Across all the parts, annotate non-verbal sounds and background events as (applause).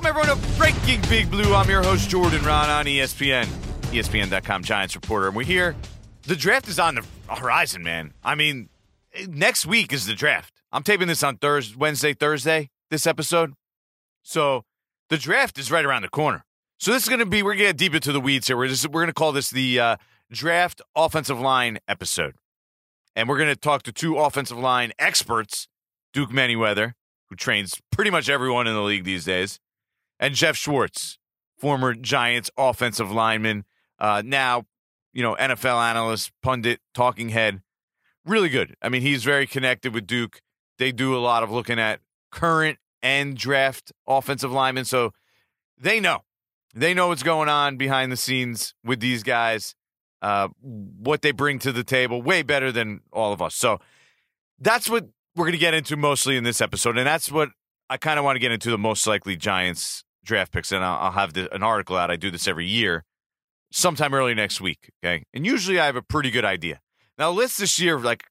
Welcome, everyone, to Breaking Big Blue. I'm your host, Jordan Raanan ESPN, ESPN.com Giants reporter. And we're here. The draft is on the horizon, man. I mean, next week is the draft. I'm taping this on Thursday, Wednesday, Thursday, this episode. So the draft is right around the corner. So this is going to be, we're going to get deep into the weeds here. We're, just, we're going to call this the uh, draft offensive line episode. And we're going to talk to two offensive line experts, Duke Manyweather, who trains pretty much everyone in the league these days, and Geoff Schwartz, former Giants offensive lineman, uh, now, you know, NFL analyst, pundit, talking head. Really good. I mean, he's very connected with Duke. They do a lot of looking at current and draft offensive linemen. So they know. They know what's going on behind the scenes with these guys, uh, what they bring to the table, way better than all of us. So that's what we're going to get into mostly in this episode. And that's what I kind of want to get into the most likely Giants draft picks. And I'll, I'll have the, an article out. I do this every year, sometime early next week. Okay. And usually I have a pretty good idea. Now, list this year, like,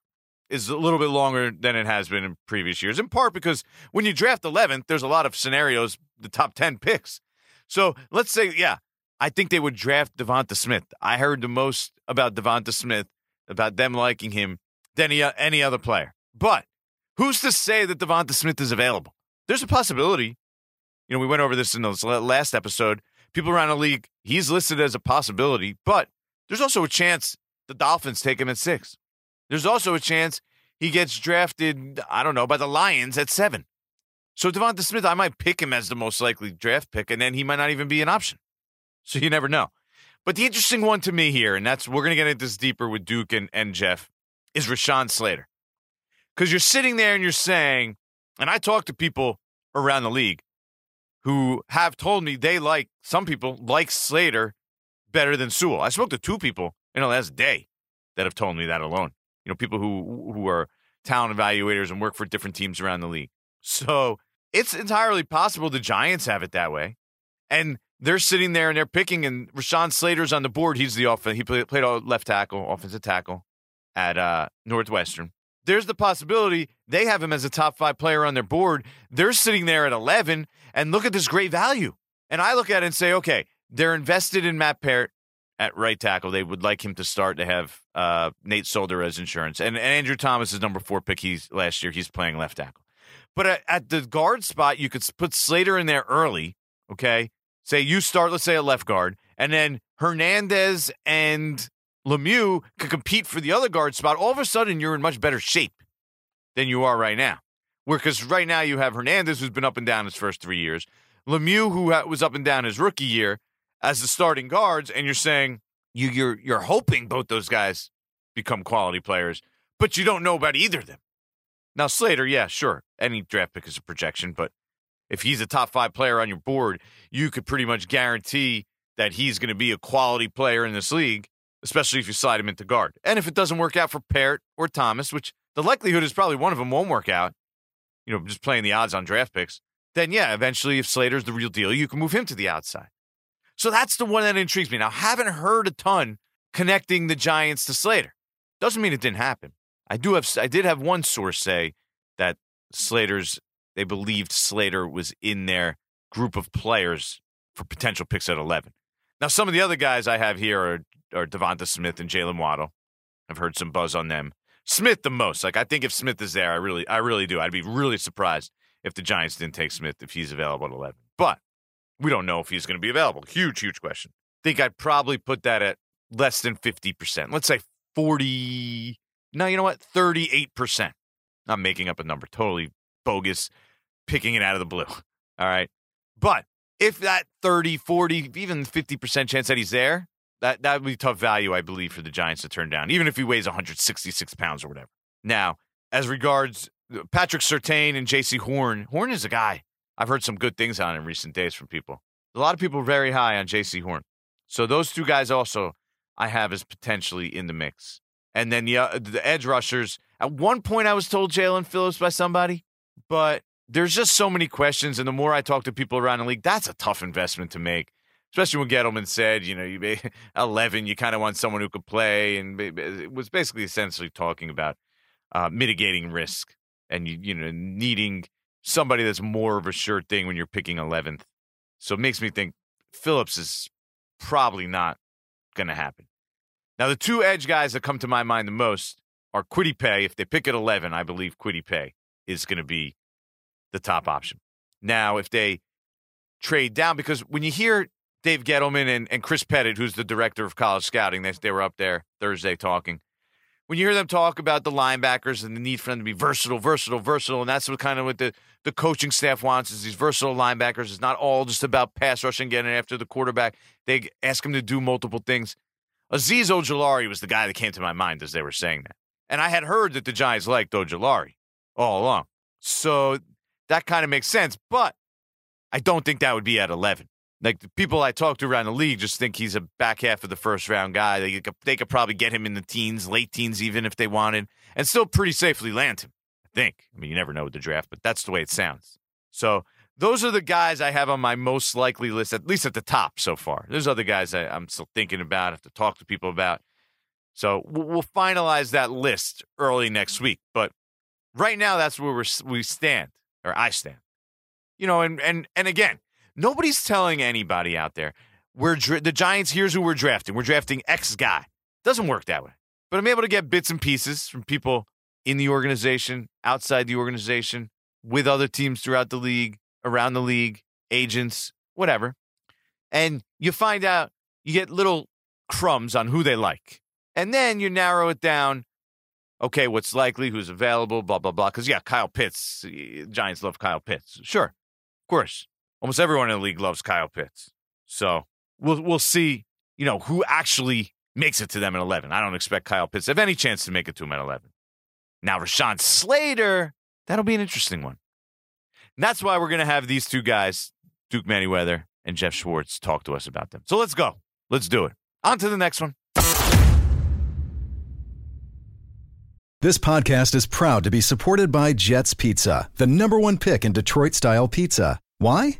is a little bit longer than it has been in previous years, in part because when you draft 11th, there's a lot of scenarios, the top 10 picks. So let's say, yeah, I think they would draft Devonta Smith. I heard the most about Devonta Smith, about them liking him than any, any other player. But who's to say that Devonta Smith is available? There's a possibility. You know, we went over this in the last episode. People around the league, he's listed as a possibility, but there's also a chance the Dolphins take him at six. There's also a chance he gets drafted, I don't know, by the Lions at seven. So Devonta Smith, I might pick him as the most likely draft pick, and then he might not even be an option. So you never know. But the interesting one to me here, and that's we're gonna get into this deeper with Duke and, and Geoff, is Rashawn Slater. Because you're sitting there and you're saying, and I talk to people around the league who have told me they like some people like Slater better than Sewell. I spoke to two people in the last day that have told me that alone. You know, people who who are talent evaluators and work for different teams around the league. So it's entirely possible the Giants have it that way. And they're sitting there and they're picking, and Rashawn Slater's on the board. He's the offense. He played, played left tackle, offensive tackle at uh, Northwestern. There's the possibility they have him as a top five player on their board. They're sitting there at 11, and look at this great value. And I look at it and say, okay, they're invested in Matt Peart at right tackle. They would like him to start to have uh, Nate Solder as insurance. And, and Andrew Thomas is number four pick. He's last year. He's playing left tackle. But at, at the guard spot, you could put Slater in there early. Okay, say you start, let's say a left guard, and then Hernandez and Lemieux could compete for the other guard spot. All of a sudden, you're in much better shape than you are right now. Because right now you have Hernandez, who's been up and down his first three years, Lemieux, who was up and down his rookie year as the starting guards, and you're saying you, you're you're hoping both those guys become quality players, but you don't know about either of them. Now Slater, yeah, sure, any draft pick is a projection, but if he's a top five player on your board, you could pretty much guarantee that he's going to be a quality player in this league, especially if you slide him into guard. And if it doesn't work out for Peart or Thomas, which the likelihood is probably one of them won't work out, you know, just playing the odds on draft picks, then yeah, eventually if Slater's the real deal, you can move him to the outside. So that's the one that intrigues me. Now, haven't heard a ton connecting the Giants to Slater. Doesn't mean it didn't happen. I do have I did have one source say that Slater's they believed Slater was in their group of players for potential picks at 11. Now, some of the other guys I have here are, are Devonta Smith and Jaylen Waddle. I've heard some buzz on them. Smith the most. Like I think if Smith is there, I really, I really do. I'd be really surprised if the Giants didn't take Smith if he's available at 11. But we don't know if he's going to be available. Huge, huge question. Think I'd probably put that at less than 50%. Let's say 40. No, you know what? 38%. I'm making up a number. Totally bogus picking it out of the blue. (laughs) All right. But if that 30, 40, even 50% chance that he's there, that, that would be tough value, I believe, for the Giants to turn down, even if he weighs 166 pounds or whatever. Now, as regards Patrick Surtain and Jaycee Horn, Horn is a guy. I've heard some good things on in recent days from people. A lot of people are very high on Jaycee Horn. So those two guys also I have as potentially in the mix. And then the, uh, the edge rushers. At one point, I was told Jaelan Phillips by somebody, but there's just so many questions. And the more I talk to people around the league, that's a tough investment to make. Especially when Gettleman said, you know, you may, (laughs) 11, you kind of want someone who could play. And it was basically essentially talking about uh, mitigating risk and, you, you know, needing somebody that's more of a sure thing when you're picking 11th So it makes me think Phillips is probably not going to happen. Now, the two edge guys that come to my mind the most are Kwity Paye. If they pick at 11, I believe Kwity Paye is going to be the top option. Now, if they trade down, because when you hear Dave Gettleman and, and Chris Pettit, who's the director of college scouting, they, they were up there Thursday talking. When you hear them talk about the linebackers and the need for them to be versatile, versatile, versatile, and that's what kind of what the, the coaching staff wants is these versatile linebackers. It's not all just about pass rushing, getting after the quarterback. They ask them to do multiple things. Azeez Ojulari was the guy that came to my mind as they were saying that. And I had heard that the Giants liked Ojulari all along. So that kind of makes sense. But I don't think that would be at 11. Like the people I talk to around the league just think he's a back half of the first round guy. They could, they could probably get him in the teens, late teens, even if they wanted, and still pretty safely land him. I think. I mean, you never know with the draft, but that's the way it sounds. So those are the guys I have on my most likely list, at least at the top so far. There's other guys I, am still thinking about, have to talk to people about. So we'll finalize that list early next week. But right now, that's where we stand, or I stand. You know, and and and again, Nobody's telling anybody out there we're the Giants. Here's who we're drafting. We're drafting X guy. Doesn't work that way. But I'm able to get bits and pieces from people in the organization, outside the organization, with other teams throughout the league, around the league, agents, whatever. And you find out you get little crumbs on who they like. And then you narrow it down. Okay, what's likely, who's available, blah, blah, blah. Because, yeah, Kyle Pitts, eh, Giants love Kyle Pitts. Sure, of course almost everyone in the league loves Kyle Pitts. So we'll we'll see, you know, who actually makes it to them at 11. I don't expect Kyle Pitts to have any chance to make it to him at 11. Now, Rashawn Slater, that'll be an interesting one. And that's why we're going to have these two guys, Duke Manyweather and Geoff Schwartz, talk to us about them. So let's go. Let's do it. On to the next one. This podcast is proud to be supported by Jets Pizza, the number one pick in Detroit style pizza. Why?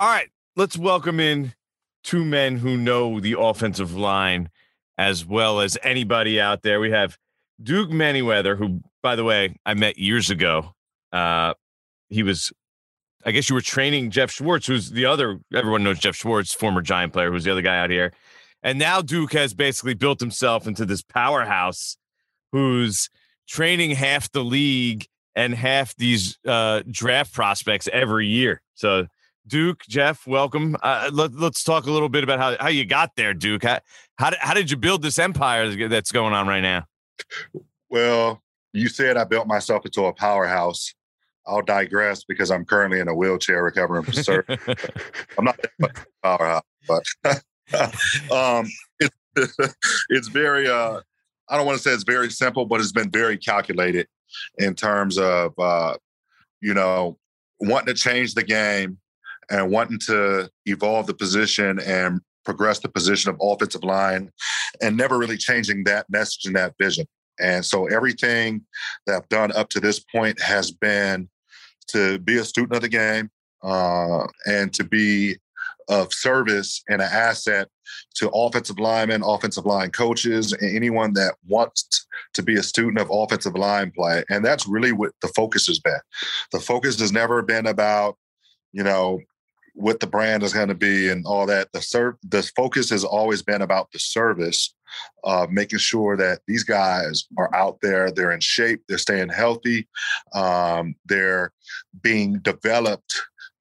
All right, let's welcome in two men who know the offensive line as well as anybody out there. We have Duke Manyweather, who, by the way, I met years ago. Uh, he was, I guess you were training Geoff Schwartz, who's the other, everyone knows Geoff Schwartz, former Giant player, who's the other guy out here. And now Duke has basically built himself into this powerhouse who's training half the league and half these uh, draft prospects every year. So Duke, Geoff, welcome. Uh, let, us talk a little bit about how, how you got there, Duke. How, how, did, how did you build this empire that's going on right now? Well, you said I built myself into a powerhouse. I'll digress because I'm currently in a wheelchair recovering from surgery. (laughs) I'm not that powerhouse, but (laughs) um, it, (laughs) it's very, uh, I don't want to say it's very simple, but it's been very calculated in terms of, uh, you know, wanting to change the game and wanting to evolve the position and progress the position of offensive line and never really changing that message and that vision. And so everything that I've done up to this point has been to be a student of the game uh, and to be of service and an asset to offensive linemen, offensive line coaches, and anyone that wants to be a student of offensive line play. And that's really what the focus has been. The focus has never been about, you know, what the brand is going to be and all that. The serve, the focus has always been about the service, uh, making sure that these guys are out there, they're in shape, they're staying healthy, um, they're being developed,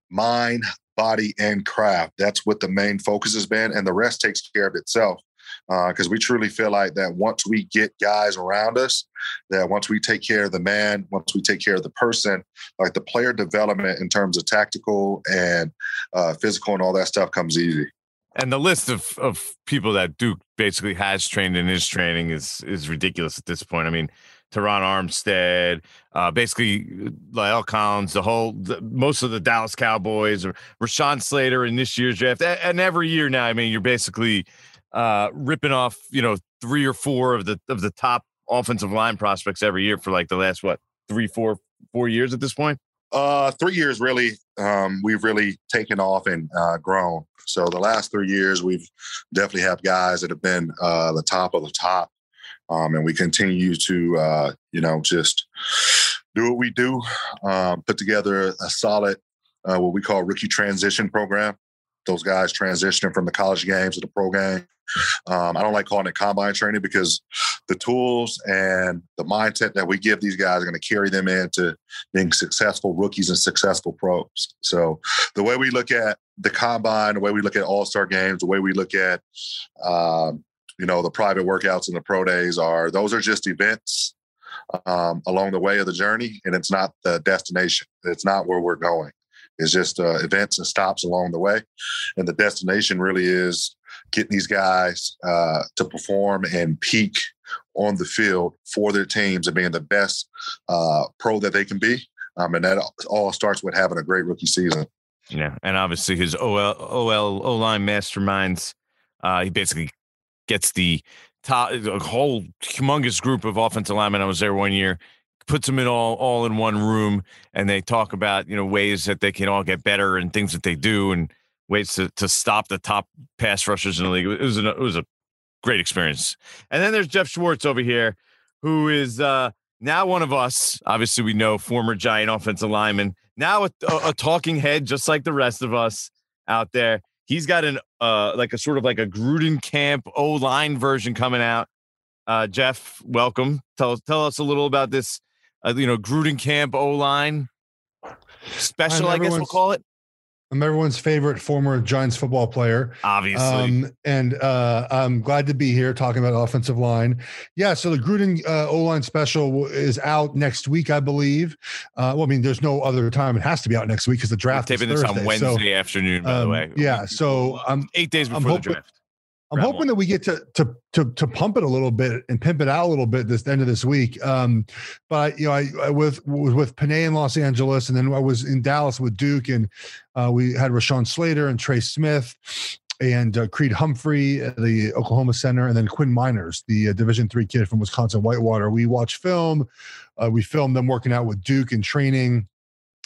mind, body, and craft. That's what the main focus has been, and the rest takes care of itself because uh, we truly feel like that once we get guys around us, that once we take care of the man, once we take care of the person, like the player development in terms of tactical and uh, physical and all that stuff comes easy. And the list of, of people that Duke basically has trained in his training is is ridiculous at this point. I mean, Terron Armstead, uh, basically La'el Collins, the whole, the, most of the Dallas Cowboys, or Rashawn Slater in this year's draft, and every year now, I mean, you're basically uh, ripping off, you know, three or four of the of the top offensive line prospects every year for like the last what three, four, four years at this point. Uh, three years really. Um, we've really taken off and uh, grown. So the last three years, we've definitely have guys that have been uh, the top of the top um, and we continue to, uh, you know, just do what we do, um, put together a solid, uh, what we call rookie transition program. Those guys transitioning from the college games to the pro game. Um, I don't like calling it combine training because the tools and the mindset that we give these guys are going to carry them into being successful rookies and successful pros. So the way we look at the combine, the way we look at all star games, the way we look at um, you know the private workouts and the pro days are those are just events um, along the way of the journey and it's not the destination it's not where we're going it's just uh, events and stops along the way. And the destination really is getting these guys uh, to perform and peak on the field for their teams and being the best uh, pro that they can be. Um, and that all starts with having a great rookie season. Yeah and obviously his ol ol o line masterminds uh, he basically gets the top, a whole humongous group of offensive linemen. I was there one year, puts them in all all in one room, and they talk about you know ways that they can all get better and things that they do and ways to to stop the top pass rushers in the league. It was an, it was a great experience. And then there's Geoff Schwartz over here, who is uh, now one of us. Obviously, we know former Giant offensive lineman, now a, a talking head, just like the rest of us out there. He's got an uh like a sort of like a Gruden camp O line version coming out. Uh, Geoff, welcome. Tell tell us a little about this. Uh, you know, Gruden camp O line special. I guess we'll call it. I'm everyone's favorite former Giants football player. Obviously. Um, and uh, I'm glad to be here talking about offensive line. Yeah, so the Gruden uh, O line special is out next week, I believe. Uh, well, I mean, there's no other time. It has to be out next week because the draft We're taping is Thursday, this on Wednesday so, afternoon, by um, the way. Yeah, so I'm eight days before I'm the draft. I'm hoping one. that we get to, to to to pump it a little bit and pimp it out a little bit this end of this week. Um, but you know, I, I with was with Penei in Los Angeles, and then I was in Dallas with Duke, and uh, we had Rashawn Slater and Trey Smith and uh, Creed Humphrey, the Oklahoma center, and then Quinn Meinerz, the uh, Division three kid from Wisconsin Whitewater. We watched film. Uh, we filmed them working out with Duke and training.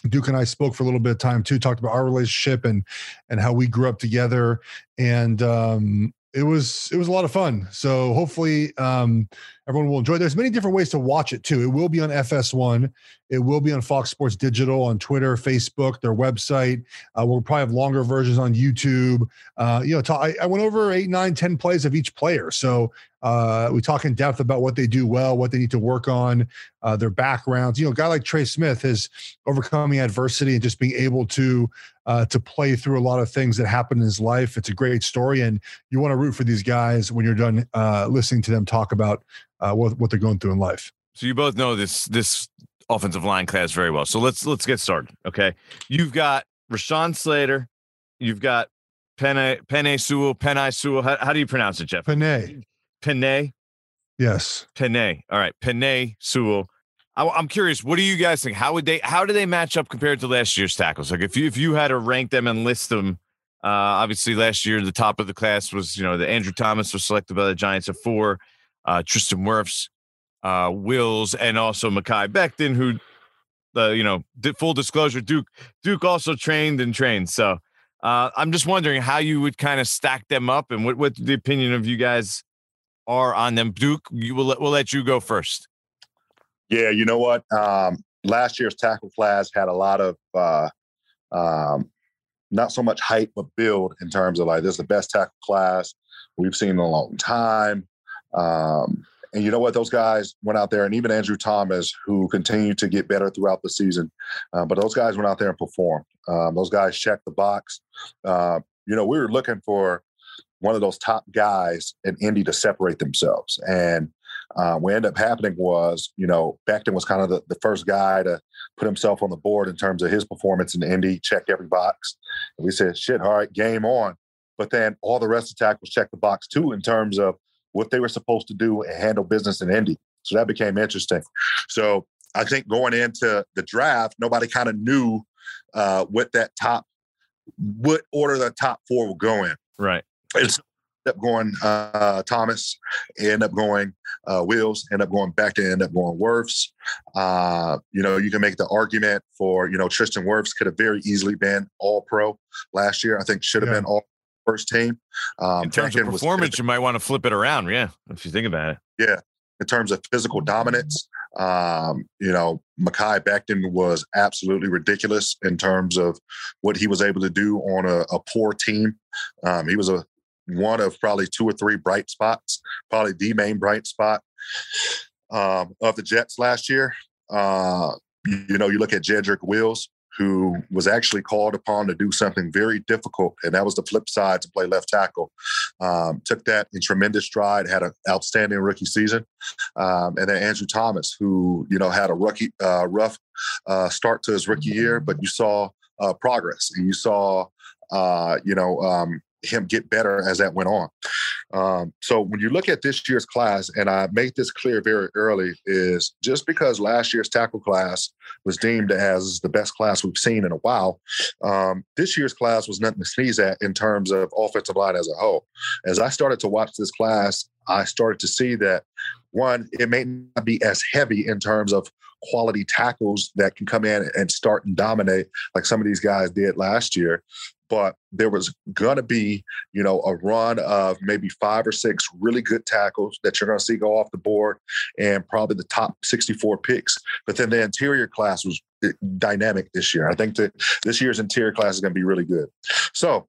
Duke and I spoke for a little bit of time too, talked about our relationship and and how we grew up together. And um, it was it was a lot of fun. So hopefully um, everyone will enjoy. There's many different ways to watch it too. It will be on FS1. It will be on Fox Sports Digital, on Twitter, Facebook, their website. Uh, we'll probably have longer versions on YouTube. Uh, you know, I, went over eight, nine, ten plays of each player. So uh, we talk in depth about what they do well, what they need to work on, uh, their backgrounds. You know, a guy like Trey Smith is overcoming adversity and just being able to uh, to play through a lot of things that happen in his life. It's a great story, and you want to root for these guys when you're done uh, listening to them talk about uh, what, what they're going through in life. So you both know this this offensive line class very well. So let's let's get started. Okay, you've got Rashawn Slater, you've got Penei Penei Sewell, Penei Sewell. How, how do you pronounce it, Geoff? Penei. Penei. Yes. Penei. All right, Penei Sewell. I, I'm curious. What do you guys think? How would they? How do they match up compared to last year's tackles? Like if you if you had to rank them and list them. Uh, obviously, last year the top of the class was you know the Andrew Thomas was selected by the Giants at four uh, Tristan Wirfs, uh, Wills, and also Mekhi Becton, who, uh, you know, full disclosure, Duke Duke also trained and trained. So uh, I'm just wondering how you would kind of stack them up and what, what the opinion of you guys are on them. Duke, you will we'll let you go first. Yeah, you know what? Um, last year's tackle class had a lot of uh, um, not so much height but build in terms of like this is the best tackle class we've seen in a long time. Um, and you know what? Those guys went out there, and even Andrew Thomas, who continued to get better throughout the season. Uh, but those guys went out there and performed. Um, those guys checked the box. Uh, you know, we were looking for one of those top guys in Indy to separate themselves. And uh, what ended up happening was, you know, Becton was kind of the, the first guy to put himself on the board in terms of his performance in Indy, check every box. And we said, shit, all right, game on. But then all the rest of the tackles checked the box too in terms of what they were supposed to do and handle business in Indy. So that became interesting. So I think going into the draft, nobody kind of knew uh, what that top, what order the top four will go in. Right. It's up going uh, Thomas, end up going uh, Wills, end up going back to end up going Wirfs. Uh, you know, you can make the argument for, you know, Tristan Wirfs could have very easily been all pro last year. I think should have yeah. been all first team. Um, In terms of performance, you might want to flip it around. Yeah. If you think about it. Yeah. In terms of physical dominance, um, you know, Mekhi Becton was absolutely ridiculous in terms of what he was able to do on a, a poor team. Um, he was a one of probably two or three bright spots, probably the main bright spot um, of the Jets last year. Uh, you, know, you look at Jedrick Wills, who was actually called upon to do something very difficult, and that was the flip side to play left tackle. Um, took that in tremendous stride, had an outstanding rookie season, um, and then Andrew Thomas, who you know had a rookie uh, rough uh, start to his rookie year, but you saw uh, progress, and you saw uh, you know um, him get better as that went on. Um, so when you look at this year's class, and I made this clear very early, is just because last year's tackle class was deemed as the best class we've seen in a while, um, this year's class was nothing to sneeze at in terms of offensive line as a whole. As I started to watch this class, I started to see that one, it may not be as heavy in terms of quality tackles that can come in and start and dominate like some of these guys did last year but there was to be, you know, a run of maybe five or six really good tackles that you're to see go off the board and probably the top 64 picks. But then the interior class was eh, dynamic this year. I think that this year's interior class is to be really good. So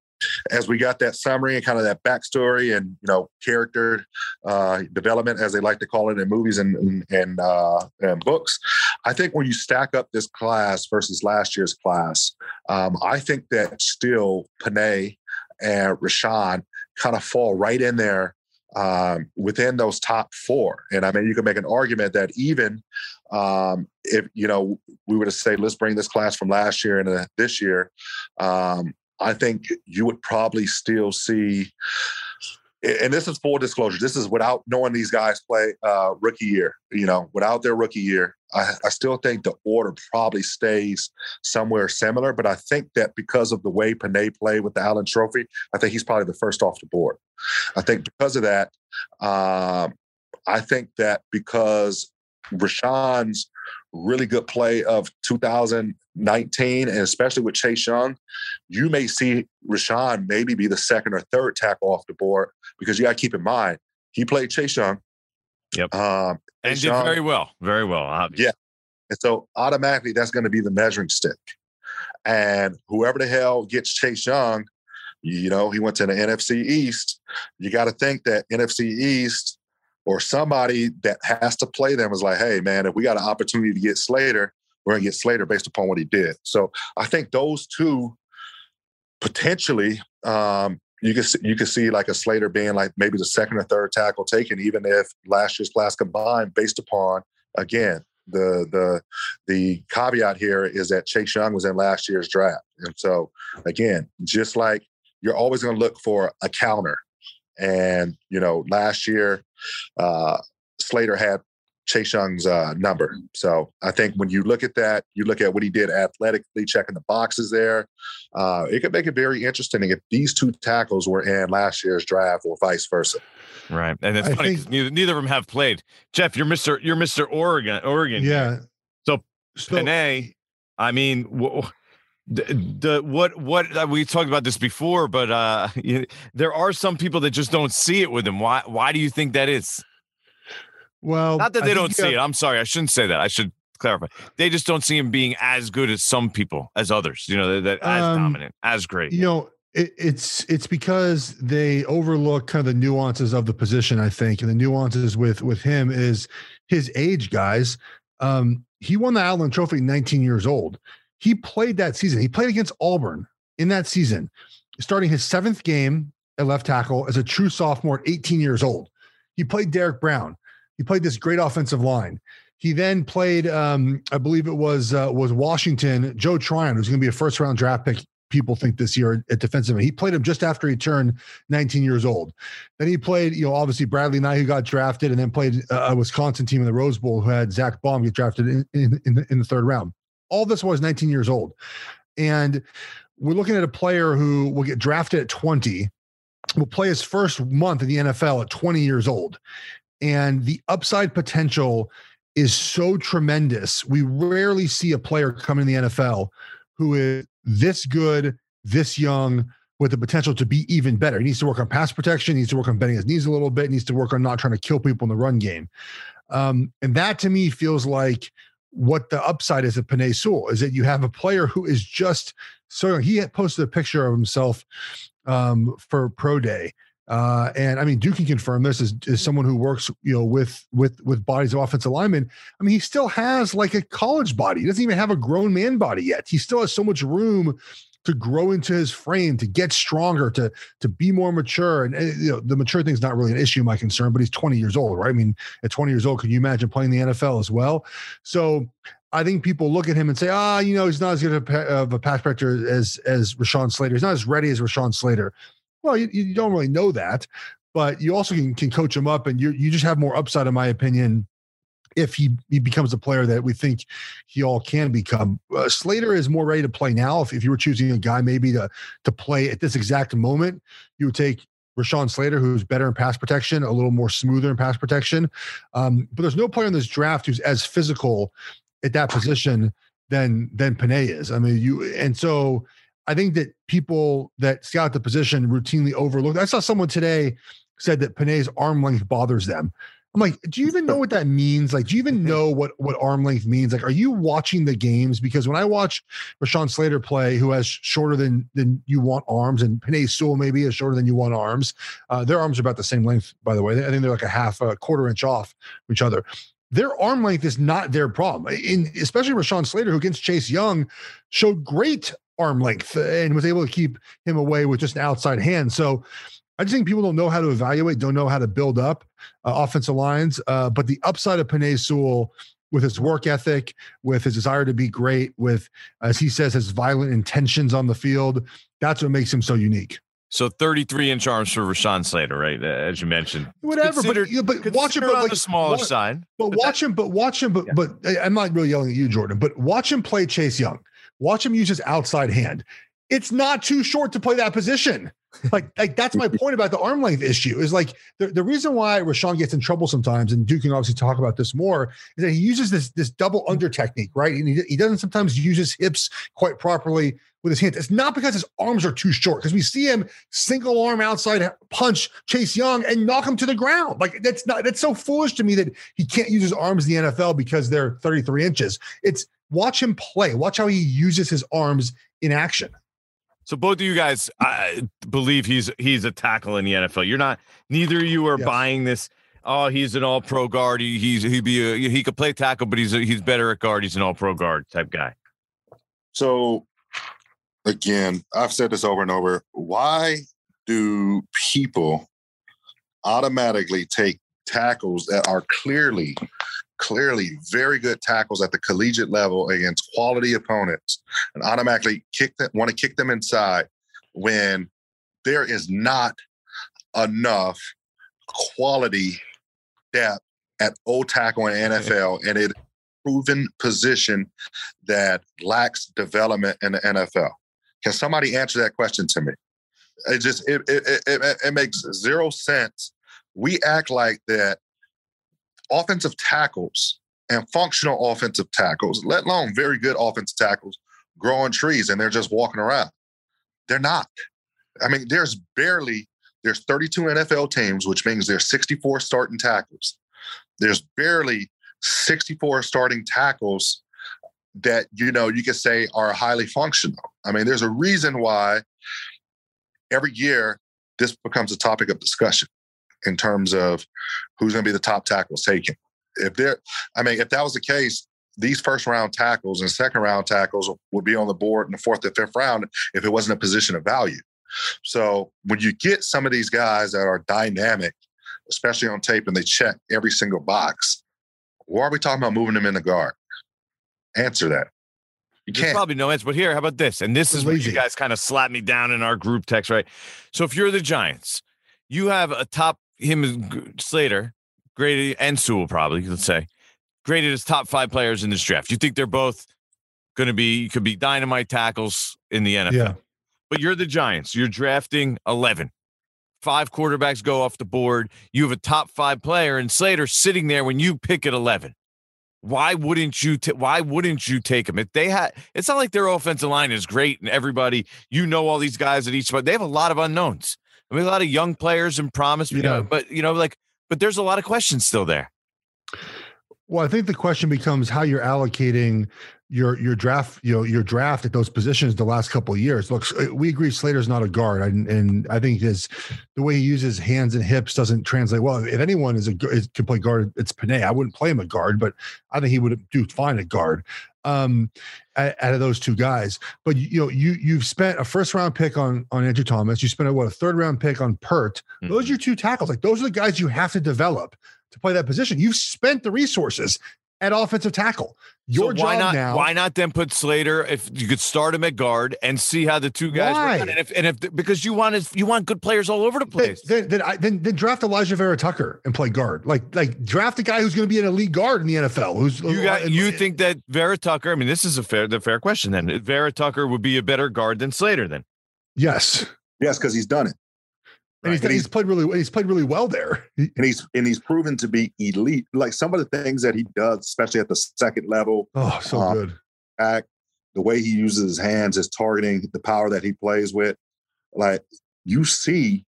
as we got that summary and kind of that backstory and you know character uh, development, as they like to call it in movies and and, uh, and books, I think when you stack up this class versus last year's class, um, I think that still Penei and Rashawn kind of fall right in there um, within those top four. And I mean, you can make an argument that even um, if you know we were to say let's bring this class from last year into this year, um, I think you would probably still see, and this is full disclosure. This is without knowing these guys play uh, rookie year. You know, without their rookie year, I, I, still think the order probably stays somewhere similar. But I think that because of the way Penei played with the Outland Trophy, I think he's probably the first off the board. I think because of that, um, I think that because Rashawn's really good play of 2019, and especially with Chase Young, you may see Rashawn maybe be the second or third tackle off the board because you got to keep in mind he played Chase Young. Yep. Um, and did Young, very well, very well. Obviously. Yeah. And so automatically that's going to be the measuring stick. And whoever the hell gets Chase Young, you know, he went to the NFC East. You got to think that NFC East or somebody that has to play them is like, hey, man, if we got an opportunity to get Slater, we're going to get Slater based upon what he did. So I think those two potentially, um, you can you can see like a Slater being like maybe the second or third tackle taken, even if last year's class combined, based upon again the the the caveat here is that Chase Young was in last year's draft, and so again, just like you're always going to look for a counter and, you know, last year, uh, Slater had Chase Young's uh, number. So I think when you look at that, you look at what he did athletically, checking the boxes there. Uh, it could make it very interesting if these two tackles were in last year's draft or vice versa. Right, and it's I funny think, neither, neither of them have played. Geoff, you're Mister you're Mister Oregon, Oregon. Yeah. So, so Penei, I mean, the, the what what uh, we talked about this before, but uh, you, there are some people that just don't see it with him. Why why do you think that is? Well, not that they don't see it. I'm sorry, I shouldn't say that. I should clarify. They just don't see him being as good as some people, as others. You know, that, as um, dominant, as great. You know, it, it's it's because they overlook kind of the nuances of the position. I think, and the nuances with with him is his age, guys. Um, he won the Outland Trophy 19 years old. He played that season. He played against Auburn in that season, starting his seventh game at left tackle as a true sophomore at 18 years old. He played Derrick Brown. He played this great offensive line. He then played, um, I believe it was uh, was Washington, Joe Tryon, who's going to be a first round draft pick people think this year at defensive end. He played him just after he turned 19 years old. Then he played, you know, obviously Bradlee Anae, who got drafted, and then played a Wisconsin team in the Rose Bowl who had Zach Baun get drafted in, in, in the third round. All this was 19 years old. And we're looking at a player who will get drafted at 20, will play his first month in the NFL at 20 years old. And the upside potential is so tremendous. We rarely see a player come in the NFL who is this good, this young, with the potential to be even better. He needs to work on pass protection, he needs to work on bending his knees a little bit, he needs to work on not trying to kill people in the run game. Um, and that to me feels like what the upside is of Penei Sewell is that you have a player who is just so he had posted a picture of himself um, for pro day uh, and I mean, Duke can confirm this as, as someone who works, you know, with with with bodies of offensive linemen. I mean, he still has like a college body. He doesn't even have a grown man body yet. He still has so much room to grow into his frame, to get stronger, to to be more mature. And, and you know, the mature thing is not really an issue, my concern. But he's 20 years old, right? I mean, at 20 years old, can you imagine playing the NFL as well? So I think people look at him and say, ah, you know, he's not as good of a pass protector as as Rashawn Slater. He's not as ready as Rashawn Slater. Well, you, you don't really know that, but you also can, can coach him up, and you you just have more upside, in my opinion, if he, he becomes a player that we think he all can become. Uh, Slater is more ready to play now. If, if you were choosing a guy maybe to to play at this exact moment, you would take Rashawn Slater, who's better in pass protection, a little more smoother in pass protection. Um, but there's no player in this draft who's as physical at that position than than Penei is. I mean, you and so I think that people that scout the position routinely overlook. I saw someone today said that Penei's arm length bothers them. I'm like, do you even know what that means? Like, do you even know what what arm length means? Like, are you watching the games? Because when I watch Rashawn Slater play, who has shorter than than you want arms, and Penei Sewell maybe is shorter than you want arms. Uh, their arms are about the same length, by the way. I think they're like a half, a quarter inch off each other. Their arm length is not their problem. In especially Rashawn Slater, who against Chase Young showed great arm length and was able to keep him away with just an outside hand. So I just think people don't know how to evaluate, don't know how to build up uh, offensive lines. Uh, but the upside of Penei Sewell with his work ethic, with his desire to be great, with, as he says, his violent intentions on the field, that's what makes him so unique. So 33 inch arms for Rashawn Slater, right? As you mentioned. Whatever, but, but watch him but on like, the smaller side. But, but watch that, him, but watch him, but yeah. but I'm not really yelling at you, Jordan, but watch him play Chase Young. Watch him use his outside hand. It's not too short to play that position. Like, (laughs) like that's my point about the arm length issue. Is like the, the reason why Rashawn gets in trouble sometimes, and Duke can obviously talk about this more, is that he uses this this double under technique, right? And he, he doesn't sometimes use his hips quite properly with his hands. It's not because his arms are too short, because we see him single arm outside punch Chase Young and knock him to the ground. Like that's not that's so foolish to me that he can't use his arms in the NFL because they're 33 inches. It's watch him play. Watch how he uses his arms in action. So both of you guys I believe he's he's a tackle in the NFL. You're not. Neither of you are yes. buying this. Oh, he's an All Pro guard. He, he's he'd be a, he could play tackle, but he's a, he's better at guard. He's an All Pro guard type guy. So, again, I've said this over and over. Why do people automatically take tackles that are clearly clearly very good tackles at the collegiate level against quality opponents and automatically kick them, want to kick them inside when there is not enough quality depth at old tackle in NFL and it proven position that lacks development in the NFL. Can somebody answer that question to me? It just it it, it, it makes zero sense. We act like that offensive tackles and functional offensive tackles, let alone very good offensive tackles, growing trees and they're just walking around. They're not. I mean, there's barely there's 32 NFL teams, which means there's 64 starting tackles. There's barely 64 starting tackles that you know you could say are highly functional. I mean, there's a reason why every year this becomes a topic of discussion in terms of who's going to be the top tackles taken. If there, I mean, if that was the case, these first round tackles and second round tackles would be on the board in the fourth and fifth round if it wasn't a position of value. So when you get some of these guys that are dynamic, especially on tape, and they check every single box, why are we talking about moving them in the guard? Answer that. You There's can't. probably no answer. But here, how about this? And this They're is where lazy. you guys kind of slap me down in our group text, right? So if you're the Giants, you have a top him and Slater, graded and Sewell probably, let's say, graded as top five players in this draft. You think they're both going to be could be dynamite tackles in the NFL? Yeah. But you're the Giants. You're drafting 11. Five quarterbacks go off the board. You have a top five player and Slater sitting there when you pick at 11. Why wouldn't you? ta- why wouldn't you take them? If they had, it's not like their offensive line is great and everybody, you know, all these guys at each spot. They have a lot of unknowns. I mean, a lot of young players and promise. You know, but you know, like, but there's a lot of questions still there. Well, I think the question becomes how you're allocating your your draft, you know, your draft at those positions the last couple of years. Look, uh, we agree Slater's not a guard, and, and I think his the way he uses hands and hips doesn't translate well. If anyone is a is, can play guard, it's Penei. I wouldn't play him a guard, but I think he would do fine at guard. Um, out of those two guys, but you, you know, you you've spent a first round pick on on Andrew Thomas. You spent a what a third round pick on Peart. Those are your two tackles. Like those are the guys you have to develop to play that position. You've spent the resources at offensive tackle. Your so why job not? now. Why not then put Slater if you could start him at guard and see how the two guys Why? work? And if, and if because you want is you want good players all over the place. then, then, I, then, then draft Alijah Vera Tucker and play guard. Like, like draft a guy who's going to be an elite guard in the NFL. Who's You got you think that Vera Tucker? I mean, this is a fair the fair question. Then Vera Tucker would be a better guard than Slater. Then Yes, Yes, because he's done it. And he's, Right. he's played really. He's played really well there. and he's and he's proven to be elite. Like some of the things that he does, especially at the second level, Oh, so Um, good. act, the way he uses his hands, his targeting, the power that he plays with, like you see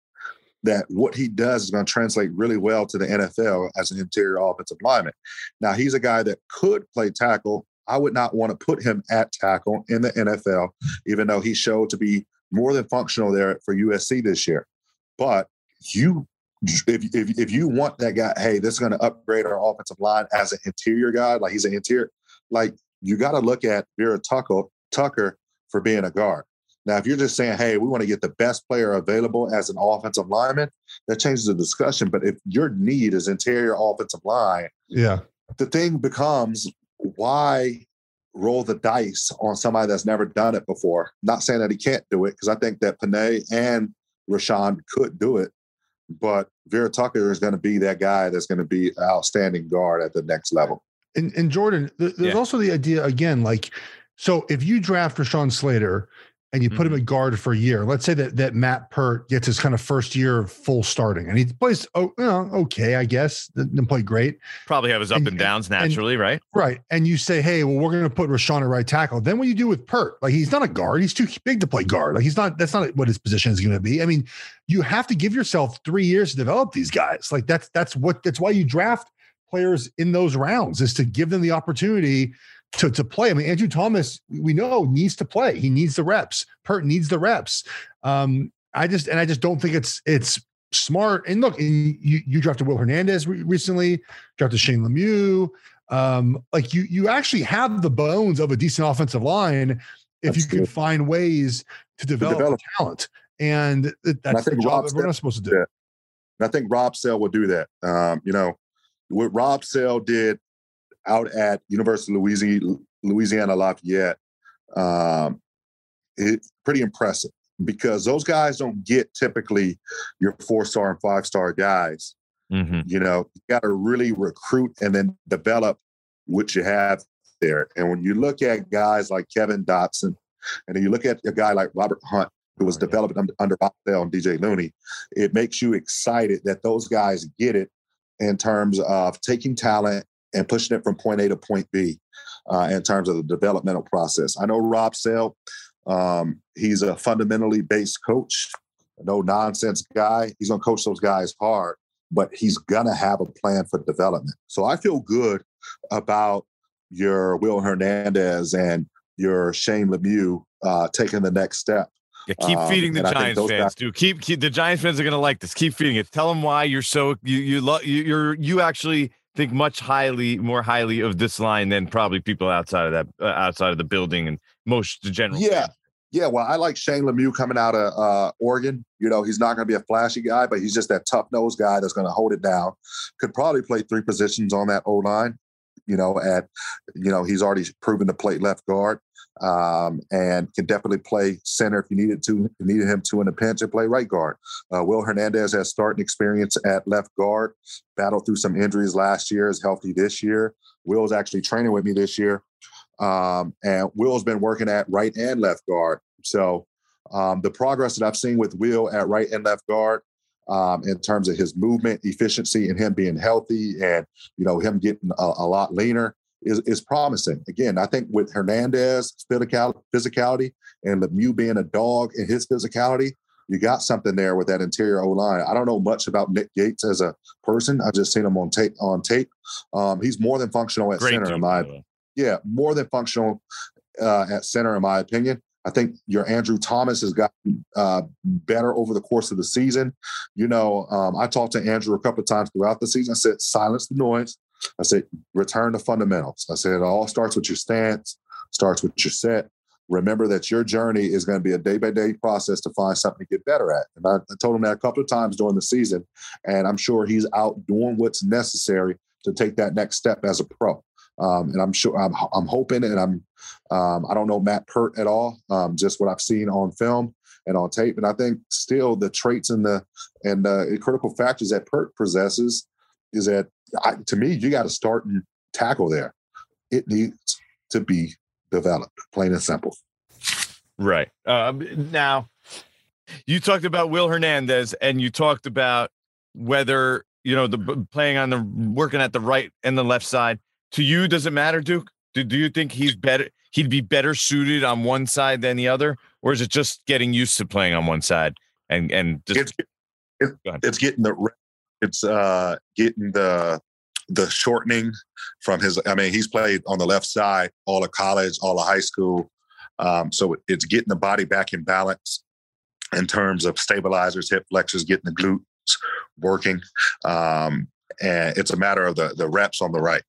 that what he does is going to translate really well to the NFL as an interior offensive lineman. Now he's a guy that could play tackle. I would not want to put him at tackle in the NFL, even though he showed to be more than functional there for USC this year. But you if, if if you want that guy, hey, this is going to upgrade our offensive line as an interior guy, like he's an interior, like you got to look at Vera Tucker Tucker for being a guard. Now, if you're just saying, hey, we want to get the best player available as an offensive lineman, that changes the discussion. But if your need is interior offensive line, Yeah, the thing becomes why roll the dice on somebody that's never done it before? Not saying that he can't do it, because I think that Penei and Rashawn could do it. But Vera Tucker is going to be that guy that's going to be an outstanding guard at the next level. and, and Jordan, there's Yeah. also the idea again, like, so if you draft Rashawn Slater and you put him Mhm. at guard for a year, let's say that that Matt Peart gets his kind of first year of full starting, and he plays, oh, you know, okay, I guess, didn't play great, probably have his up And- and, downs naturally, right? right? And you say, hey, well, we're going to put Rashawn at right tackle. Then what do you do with Peart? Like, he's not a guard; he's too big to play guard. Like, he's not. That's not what his position is going to be. I mean, you have to give yourself three years to develop these guys. Like, that's that's what that's why you draft players in those rounds is to give them the opportunity to, to play. I mean, Andrew Thomas, we know needs to play. He needs the reps. Peart needs the reps. Um, I just and I just don't think it's it's smart. And look, and you you drafted Will Hernandez re- recently, drafted Shane Lemieux. Um, like you you actually have the bones of a decent offensive line if you can Absolutely. find ways to develop, develop. talent. And th- that's the think job Rob that we're not supposed to do. Yeah. And I think Rob Sale will do that. Um, you know, what Rob Sale did out at University of Louisiana, Louisiana Lafayette, um, it's pretty impressive because those guys don't get typically your four star and five star guys. Mm-hmm. You know, you got to really recruit and then develop what you have there. And when you look at guys like Kevin Dotson, and then you look at a guy like Robert Hunt, who was developed under, under Bob Bell and DJ Looney, it makes you excited that those guys get it in terms of taking talent and pushing it from point A to point B uh, in terms of the developmental process. I know Rob Sale, um, he's a fundamentally based coach, no nonsense guy. He's going to coach those guys hard, but he's going to have a plan for development. So I feel good about your Will Hernandez and your Shane Lemieux uh, taking the next step. Yeah, keep Um, feeding the I think Giants fans, guys- dude. Keep, keep the Giants fans are gonna like this. Keep feeding it. Tell them why you're so you you love you, you're you actually think much highly more highly of this line than probably people outside of that uh, outside of the building and most the general. Yeah. fans. Yeah, well, I like Shane Lemieux coming out of uh, Oregon. You know, he's not going to be a flashy guy, but he's just that tough nosed guy that's going to hold it down. Could probably play three positions on that O line. You know, at you know he's already proven to play left guard. Um, and can definitely play center if you needed to needed him to in a pinch and play right guard. Uh, Will Hernandez has starting experience at left guard, battled through some injuries last year, is healthy this year. Will's actually training with me this year, um, and Will's been working at right and left guard. So um, the progress that I've seen with Will at right and left guard um, in terms of his movement efficiency and him being healthy and you know him getting a, a lot leaner is, is promising. Again, I think with Hernandez physicality and Lemieux being a dog in his physicality, you got something there with that interior O line. I don't know much about Nick Gates as a person. I've just seen him on tape. On tape, um, he's more than functional at Great center. Dude, in my yeah, more than functional uh, at center, in my opinion. I think your Andrew Thomas has gotten uh, better over the course of the season. You know, um, I talked to Andrew a couple of times throughout the season. I said, silence the noise. I said, return to fundamentals. I said, it all starts with your stance, starts with your set. Remember that your journey is going to be a day by day process to find something to get better at. And I, I told him that a couple of times during the season. And I'm sure he's out doing what's necessary to take that next step as a pro. Um, and I'm sure I'm, I'm hoping, and I'm um, I don't know Matt Peart at all, um, just what I've seen on film and on tape. And I think still the traits and the and the critical factors that Peart possesses is that I, to me, you got to start and tackle there. It needs to be developed, plain and simple. Right. Um, now, you talked about Will Hernandez and you talked about whether, you know, the playing on the working at the right and the left side. To you, does it matter, Duke? Do, do you think he's better? He'd be better suited on one side than the other, or is it just getting used to playing on one side and and just? It's, it's, it's getting the it's uh, getting the the shortening from his. I mean, he's played on the left side all of college, all of high school. Um, so it's getting the body back in balance in terms of stabilizers, hip flexors, getting the glutes working. Um, and it's a matter of the the reps on the right.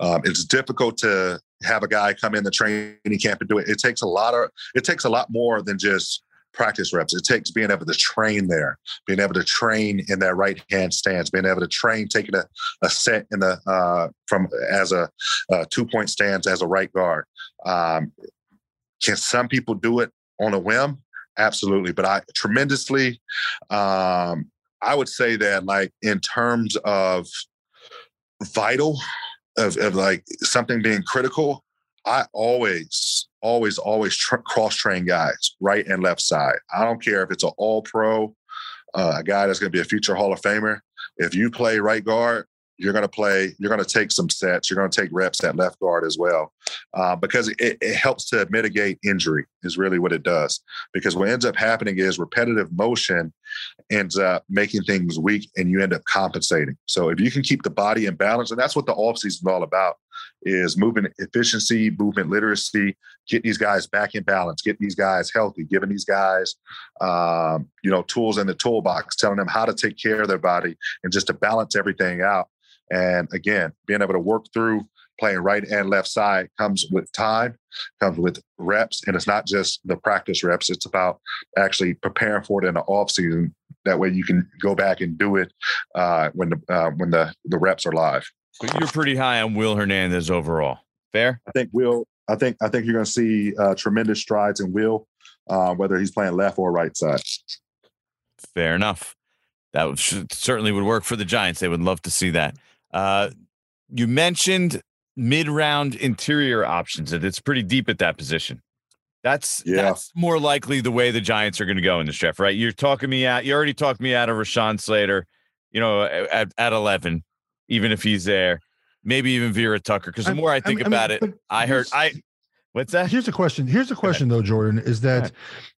Um, it's difficult to have a guy come in the training camp and do it. It takes a lot of it takes a lot more than just practice reps. It takes being able to train there, being able to train in that right hand stance, being able to train taking a, a set in the uh, from as a, a two point stance as a right guard. Um, can some people do it on a whim? Absolutely, but I tremendously. Um, I would say that like in terms of vital of, of like something being critical, I always, always, always cross train guys, right and left side. I don't care if it's an all pro, uh, a guy that's going to be a future Hall of Famer. If you play right guard, you're going to play, you're going to take some sets, you're going to take reps at left guard as well, uh, because it, it, helps to mitigate injury, is really what it does. Because what ends up happening is repetitive motion ends up making things weak and you end up compensating. So if you can keep the body in balance, and that's what the offseason is all about is movement efficiency, movement literacy, get these guys back in balance, get these guys healthy, giving these guys, um, you know, tools in the toolbox, telling them how to take care of their body and just to balance everything out. And again, being able to work through playing right and left side comes with time, comes with reps, and it's not just the practice reps. It's about actually preparing for it in the off season. That way, you can go back and do it uh, when the uh, when the the reps are live. But you're pretty high on Will Hernandez overall. Fair? I think Will. I think I think you're going to see uh, tremendous strides in Will, uh, whether he's playing left or right side. Fair enough. That would, certainly would work for the Giants. They would love to see that. Uh, you mentioned mid-round interior options, and it's pretty deep at that position. That's yeah. that's more likely the way the Giants are going to go in this draft, right? You're talking me out. You already talked me out of Rashawn Slater, you know, at, at 11 even if he's there. Maybe even Vera Tucker. Because the more I think I mean, about I mean, it, I heard I. What's that? Here's a question. Here's a question though, Jordan. Is that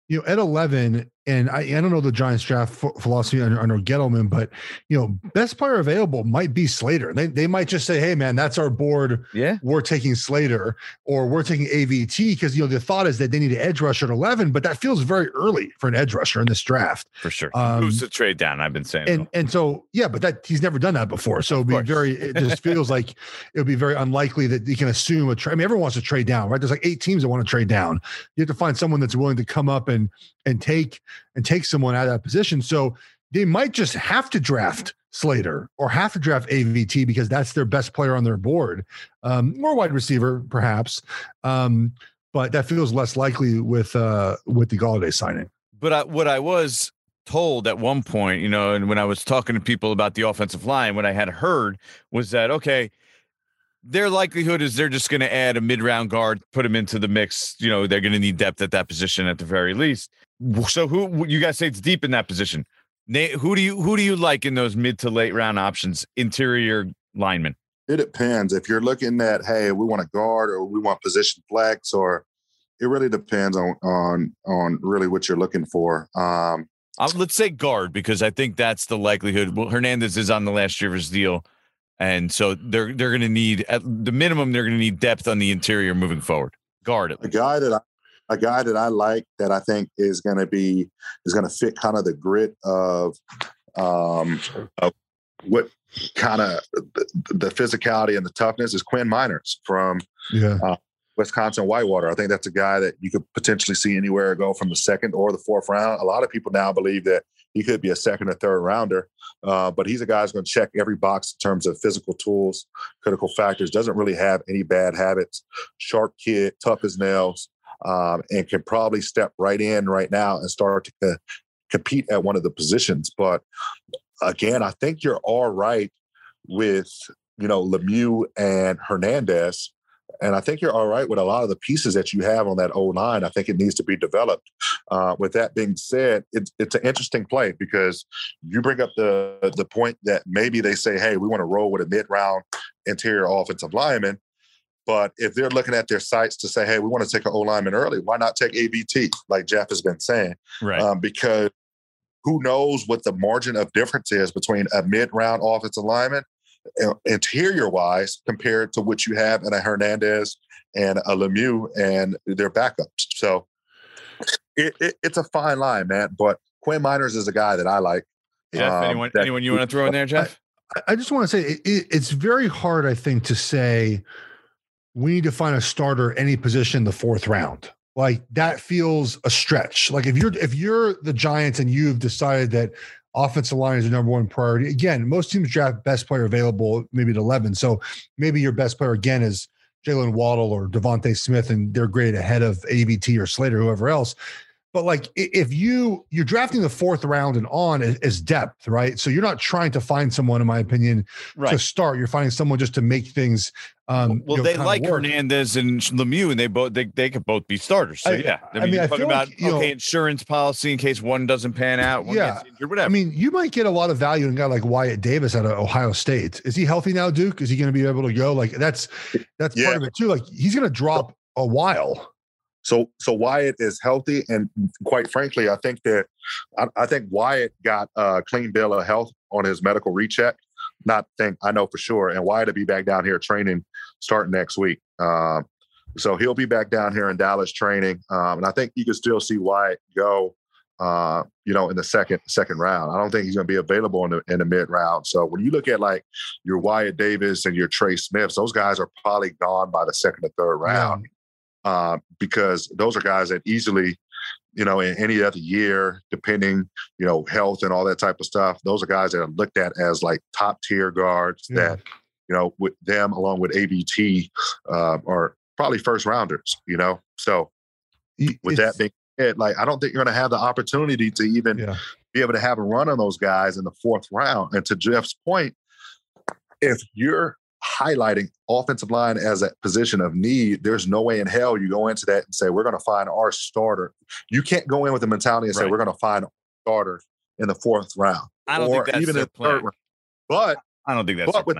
you know at 11, and I, I don't know the Giants draft philosophy under, under Gettleman, but you know, best player available might be Slater. They, they might just say, hey man, that's our board. Yeah, we're taking Slater or we're taking AVT because you know the thought is that they need an edge rusher at 11, but that feels very early for an edge rusher in this draft. For sure. Um, Who's the trade down? I've been saying. And and so yeah, but that he's never done that before. So it'd be very it just feels like (laughs) it would be very unlikely that you can assume a trade. I mean, everyone wants to trade down, right? There's like eight teams that want to trade down. You have to find someone that's willing to come up and and take and take someone out of that position. So they might just have to draft Slater or have to draft AVT because that's their best player on their board, um, or wide receiver perhaps. Um, but that feels less likely with uh with the Golladay signing. But I, what I was told at one point, you know, and when I was talking to people about the offensive line, what I had heard was that okay, their likelihood is they're just going to add a mid-round guard, put him into the mix. You know, they're going to need depth at that position at the very least. So who you guys say it's deep in that position? Who do you who do you like in those mid to late round options? Interior linemen. It depends. If you're looking at, hey, we want a guard or we want position flex, or it really depends on on on really what you're looking for. Um, uh, let's say guard because I think that's the likelihood. Well, Hernandez is on the last year of his deal, and so they're they're going to need at the minimum they're going to need depth on the interior moving forward. Guard a guy that I, a guy that I like that I think is going to be is going to fit kind of the grit of um of what kind of the, the, physicality and the toughness is Quinn Meinerz from yeah. Uh, Wisconsin Whitewater. I think that's a guy that you could potentially see anywhere go from the second or the fourth round. A lot of people now believe that he could be a second or third rounder, uh, but he's a guy who's going to check every box in terms of physical tools, critical factors. Doesn't really have any bad habits. Sharp kid, tough as nails, um, and can probably step right in right now and start to uh, compete at one of the positions. But again, I think you're all right with you know Lemieux and Hernandez and I think you're all right with a lot of the pieces that you have on that O line. I think it needs to be developed. Uh, with that being said, it's it's an interesting play because you bring up the the point that maybe they say, hey, we want to roll with a mid round interior offensive lineman. But if they're looking at their sites to say, hey, we want to take an O lineman early, why not take AVT, like Geoff has been saying? Right. Um, because who knows what the margin of difference is between a mid round offensive lineman interior wise compared to what you have in a Hernandez and a Lemieux and their backups. So it, it, it's a fine line, man. But Quinn Meinerz is a guy that I like. Geoff, um, anyone, that, anyone you want to (laughs) throw in there, Geoff? I, I just want to say it, it's very hard, I think, to say we need to find a starter any position in the fourth round. Like that feels a stretch. Like if you're if you're the Giants and you've decided that offensive line is your number one priority. Again, most teams draft best player available, maybe at 11. So maybe your best player again is Jaylen Waddle or DeVonta Smith, and they're great ahead of AVT or Slater, whoever else. But like if you you're drafting the fourth round and on as depth, right? So you're not trying to find someone, in my opinion, right. to start. You're finding someone just to make things. Um, well, you know, they like work. Hernandez and Lemieux, and they both they, they could both be starters. So I, yeah, I mean, I mean I feel about like, okay, know, insurance policy in case one doesn't pan out. yeah, injured, whatever. I mean, you might get a lot of value in a guy like Wyatt Davis out of Ohio State. Is he healthy now, Duke? Is he going to be able to go? Like that's that's yeah. part of it too. Like he's going to drop a while. So so Wyatt is healthy, and quite frankly, I think that I, I think Wyatt got a clean bill of health on his medical recheck. Not think I know for sure, and Wyatt will be back down here training starting next week. Um, so he'll be back down here in Dallas training, um, and I think you can still see Wyatt go. Uh, you know, in the second second round, I don't think he's going to be available in the in the mid round. So when you look at like your Wyatt Davis and your Trey Smiths, those guys are probably gone by the second or third round. Yeah uh, because those are guys that easily, you know, in any other year, depending, you know, health and all that type of stuff, those are guys that are looked at as like top tier guards yeah. that, you know, with them along with AVT uh, are probably first rounders, you know. So with that being said, like I don't think you're going to have the opportunity to even yeah. be able to have a run on those guys in the fourth round. And to Geoff's point, if you're highlighting offensive line as a position of need, there's no way in hell you go into that and say, we're going to find our starter. You can't go in with the mentality and say, we're going to find starter in the fourth round. I don't or think that's even in the third round. But I don't think that's but with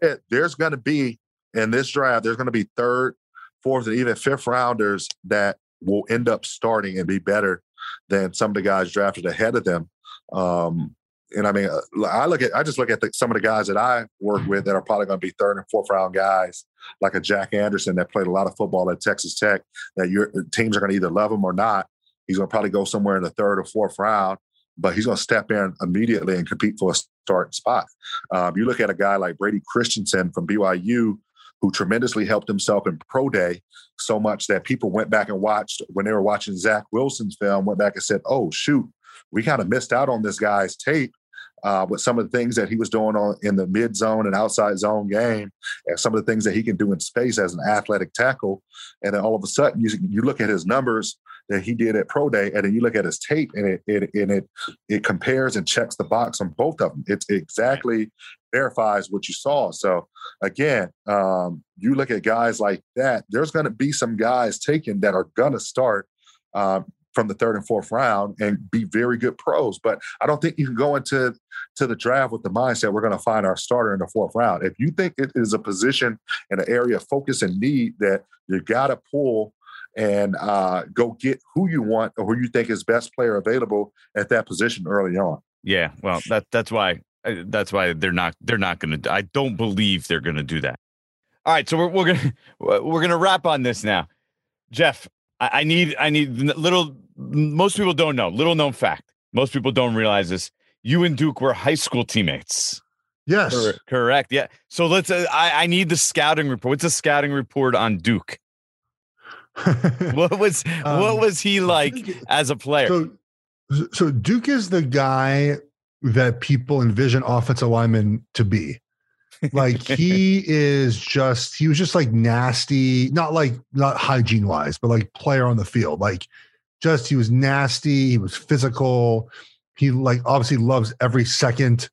that there's going to be in this draft, there's going to be third, fourth, and even fifth rounders that will end up starting and be better than some of the guys drafted ahead of them. Um, and I mean, uh, I look at I just look at the, some of the guys that I work with that are probably going to be third and fourth round guys, like a Jack Anderson that played a lot of football at Texas Tech. That your teams are going to either love him or not. He's going to probably go somewhere in the third or fourth round, but he's going to step in immediately and compete for a starting spot. Um, you look at a guy like Brady Christensen from BYU, who tremendously helped himself in pro day so much that people went back and watched when they were watching Zach Wilson's film, went back and said, "Oh shoot, we kind of missed out on this guy's tape." Uh, with some of the things that he was doing on in the mid zone and outside zone game, and some of the things that he can do in space as an athletic tackle. And then all of a sudden, you you look at his numbers that he did at pro day, and then you look at his tape, and it it and it it compares and checks the box on both of them. It's exactly verifies what you saw. So again, um, you look at guys like that. There's going to be some guys taken that are going to start. Um, from the third and fourth round and be very good pros. But I don't think you can go into to the draft with the mindset we're going to find our starter in the fourth round. If you think it is a position and an area of focus and need that you got to pull and uh, go get who you want or who you think is best player available at that position early on. Yeah, well, that that's why uh, that's why they're not they're not going to. I don't believe they're going to do that. All right, so we're we're gonna (laughs) we're gonna wrap on this now, Geoff. I, I need I need little. Most people don't know. Little known fact. Most people don't realize this. You and Duke were high school teammates. Yes, Cor- correct. Yeah. So let's. Uh, I I need the scouting report. What's the scouting report on Duke? (laughs) what was um, what was he like as a player? So, so Duke is the guy that people envision offensive lineman to be. Like he (laughs) is just he was just like nasty, not like not hygiene wise, but like player on the field. Like just he was nasty, he was physical. He like obviously loves every second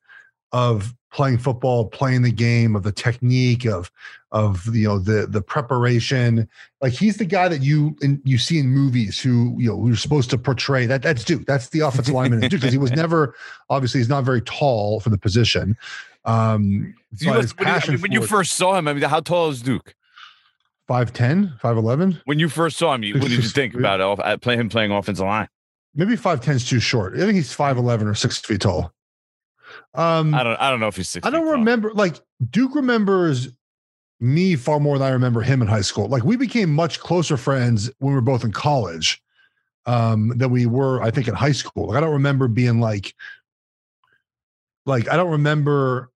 of playing football, playing the game, of the technique, of of you know the the preparation. Like he's the guy that you in, you see in movies who you know who's supposed to portray that. That's Duke. That's the offensive (laughs) lineman Duke because he was never obviously he's not very tall for the position. Um, so when, you, I mean, when you first saw him, I mean, how tall is Duke? 5'10, 5'11. When you first saw him, what did you think about it, play him playing offensive line? Maybe 5'10 is too short. I think he's 5'11 or six feet tall. Um, I don't. I don't know if he's. Six I don't remember. Tall. Like Duke remembers me far more than I remember him in high school. Like we became much closer friends when we were both in college um, than we were, I think, in high school. Like I don't remember being like, like I don't remember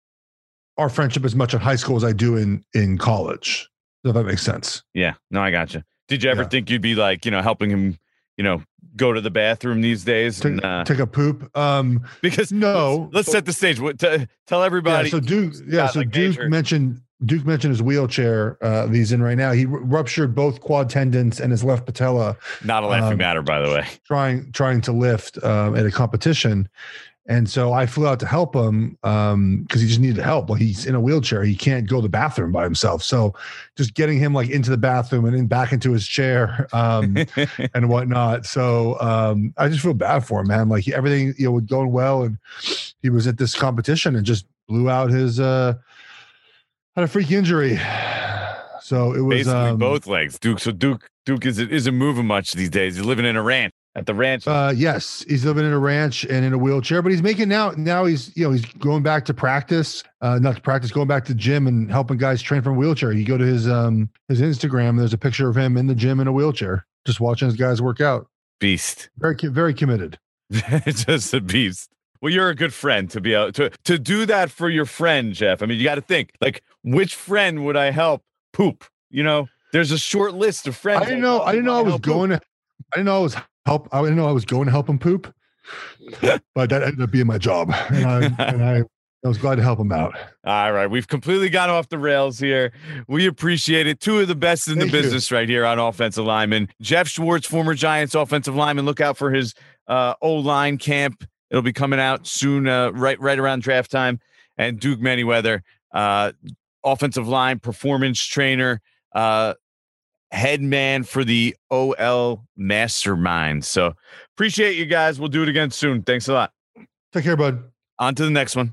our friendship as much in high school as I do in in college. If that makes sense. Yeah. No, I got you. Did you ever yeah. think you'd be like, you know, helping him, you know, go to the bathroom these days take, and, uh, take a poop um because no let's, let's set the stage what t- tell everybody yeah, so duke yeah so like duke mentioned duke mentioned his wheelchair uh he's in right now he r- ruptured both quad tendons and his left patella not a laughing um, matter by the way trying trying to lift um, at a competition and so I flew out to help him because um, he just needed help. Well, he's in a wheelchair; he can't go to the bathroom by himself. So, just getting him like into the bathroom and then back into his chair (laughs) um, (laughs) and whatnot. So, um, I just feel bad for him, man. Like everything you know was going well, and he was at this competition and just blew out his uh, had a freak injury. (sighs) So it was basically um, both legs. Duke. So Duke Duke is isn't moving much these days. He's living in a ranch at the ranch. Uh, yes, he's living in a ranch and in a wheelchair, but he's making now. Now he's you know he's going back to practice, uh, not to practice, going back to gym and helping guys train from a wheelchair. You go to his um his Instagram. There's a picture of him in the gym in a wheelchair, just watching his guys work out. Beast, very very committed. (laughs) just a beast. Well, you're a good friend to be able to to do that for your friend, Geoff. I mean, you got to think like which friend would I help poop? You know, there's a short list of friends. I didn't know. I didn't know I was going to. I didn't know I was help. I didn't know I was going to help him poop, (laughs) but that ended up being my job, and I, and I, I was glad to help him out. All right, we've completely gone off the rails here. We appreciate it. Two of the best in Thank the business you. right here on offensive lineman. Geoff Schwartz, former Giants offensive lineman. Look out for his uh, O line camp. It'll be coming out soon, uh, right right around draft time. And Duke Manyweather, uh, offensive line performance trainer. Uh, head man for the OL Mastermind. So appreciate you guys. We'll do it again soon. Thanks a lot. Take care, bud. On to the next one.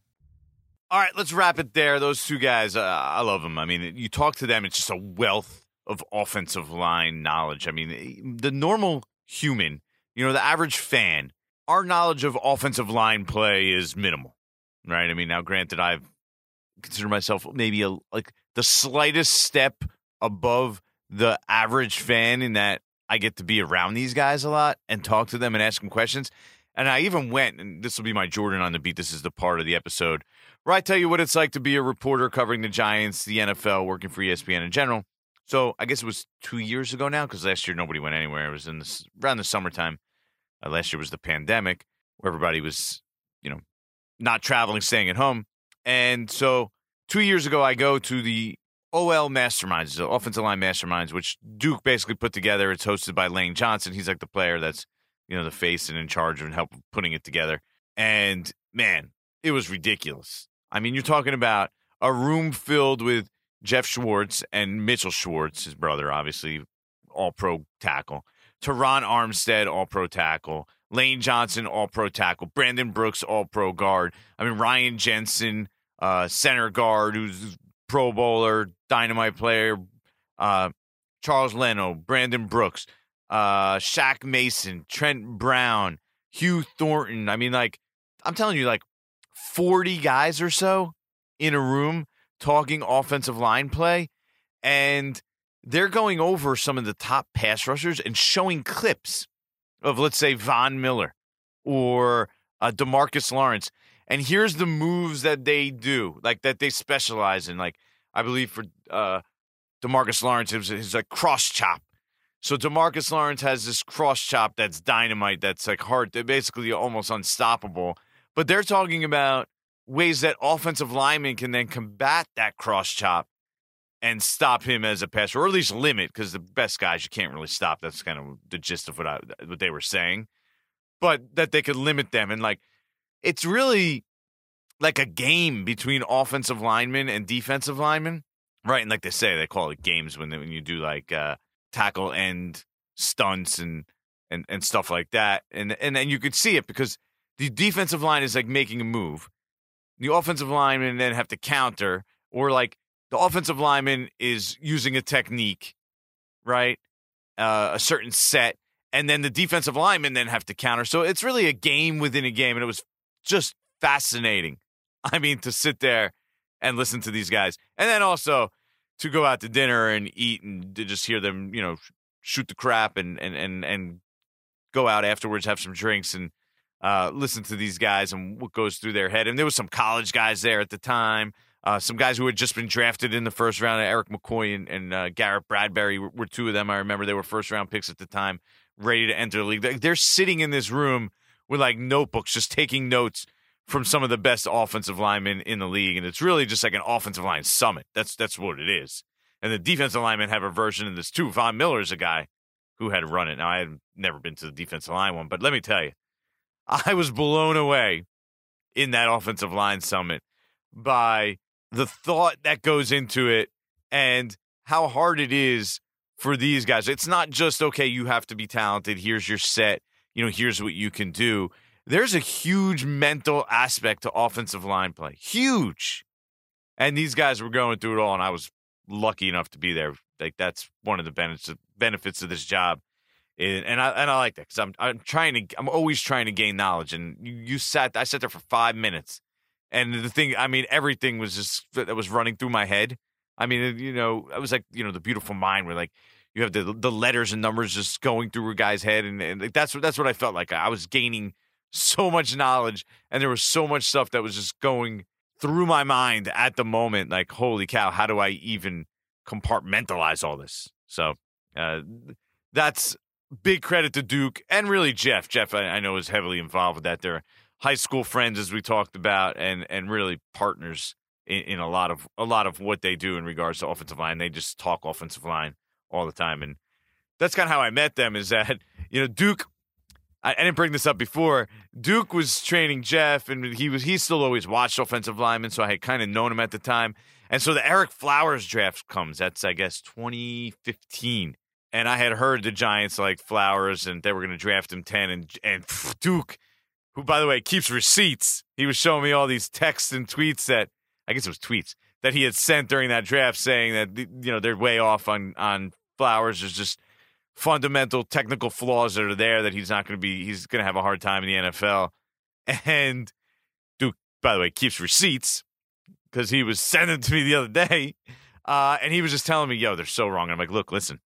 All right, let's wrap it there. Those two guys, uh, I love them. I mean, you talk to them, it's just a wealth of offensive line knowledge. I mean, the normal human, you know, the average fan, our knowledge of offensive line play is minimal, right? I mean, now granted, I've considered myself maybe a like the slightest step above the average fan in that I get to be around these guys a lot and talk to them and ask them questions. And I even went, and this will be my Jordan on the beat. This is the part of the episode where I tell you what it's like to be a reporter covering the Giants, the NFL, working for ESPN in general. So I guess it was two years ago now because last year nobody went anywhere. It was in this around the summertime. Uh, last year was the pandemic where everybody was, you know, not traveling, staying at home. And so two years ago, I go to the OL Masterminds, the offensive line masterminds, which Duke basically put together. It's hosted by Lane Johnson. He's like the player that's, you know, the face and in charge of and help putting it together. And man, it was ridiculous. I mean, you're talking about a room filled with Geoff Schwartz and Mitchell Schwartz, his brother, obviously, all pro tackle. Terron Armstead, all pro tackle. Lane Johnson, all pro tackle. Brandon Brooks, all pro guard. I mean, Ryan Jensen, uh, center guard, who's Pro Bowler, dynamite player, uh, Charles Leno, Brandon Brooks, uh, Shaq Mason, Trent Brown, Hugh Thornton. I mean, like, I'm telling you, like 40 guys or so in a room talking offensive line play. And they're going over some of the top pass rushers and showing clips of, let's say, Von Miller or uh, Demarcus Lawrence and here's the moves that they do, like that they specialize in. Like I believe for uh, Demarcus Lawrence, it was his like cross chop. So Demarcus Lawrence has this cross chop that's dynamite, that's like hard, basically almost unstoppable. But they're talking about ways that offensive linemen can then combat that cross chop and stop him as a passer, or at least limit, because the best guys you can't really stop. That's kind of the gist of what I, what they were saying. But that they could limit them and like it's really like a game between offensive linemen and defensive linemen, right? And like they say, they call it games when they, when you do like uh, tackle end stunts and and and stuff like that, and and then you could see it because the defensive line is like making a move, the offensive linemen then have to counter, or like the offensive lineman is using a technique, right? Uh, a certain set, and then the defensive linemen then have to counter. So it's really a game within a game, and it was just fascinating. (laughs) I mean, to sit there and listen to these guys, and then also to go out to dinner and eat and to just hear them, you know, shoot the crap and and and and go out afterwards, have some drinks and uh, listen to these guys and what goes through their head. And there was some college guys there at the time. Uh, some guys who had just been drafted in the first round. Erik McCoy and, and uh, Garrett Bradbury were, were, two of them. I remember they were first round picks at the time, ready to enter the league. They're sitting in this room with like notebooks, just taking notes from some of the best offensive linemen in the league, and it's really just like an offensive line summit. That's that's what it is. And the defensive linemen have a version of this too. Von Miller is a guy who had run it. Now I had never been to the defensive line one, but let me tell you, (laughs) I was blown away in that offensive line summit by the thought that goes into it and how hard it is for these guys. It's not just okay, you have to be talented. Here's your set you know, here's what you can do. There's a huge mental aspect to offensive line play. Huge. And these guys were going through it all, and I was lucky enough to be there. Like that's one of the benefits of this job. And I and I like that because I'm I'm trying to I'm always trying to gain knowledge. And you, you sat I sat there for five minutes, and the thing I mean everything was just that was running through my head. I mean you know I was like you know the beautiful mind where like you have the the letters and numbers just going through a guy's head, and, and that's what that's what I felt like. I was gaining so much knowledge, and there was so much stuff that was just going through my mind at the moment. Like, holy cow, how do I even compartmentalize all this. So uh, that's big credit to Duke and really Geoff. Geoff, I, I know, is heavily involved with that. They're high school friends, as we talked about, and and really partners in, in, a lot of a lot of what they do in regards to offensive line. They just talk offensive line all the time, and that's kind of how I met them. Is that you know Duke. I, I didn't bring this up before. Duke was training Geoff, and he was he still always watched offensive linemen, so I had kind of known him at the time. And so the Ereck Flowers draft comes. That's I guess 2015 and I had heard the Giants like Flowers, and they were going to draft him ten, and and Duke, who by the way keeps receipts, he was showing me all these texts and tweets that I guess it was tweets that he had sent during that draft, saying that you know they're way off on on Flowers. There's just fundamental technical flaws that are there that he's not going to be. He's going to have a hard time in the NFL, and Duke, by the way, keeps receipts because he was sending to me the other day. Uh, and he was just telling me, "Yo, they're so wrong." And I'm like, "Look, listen,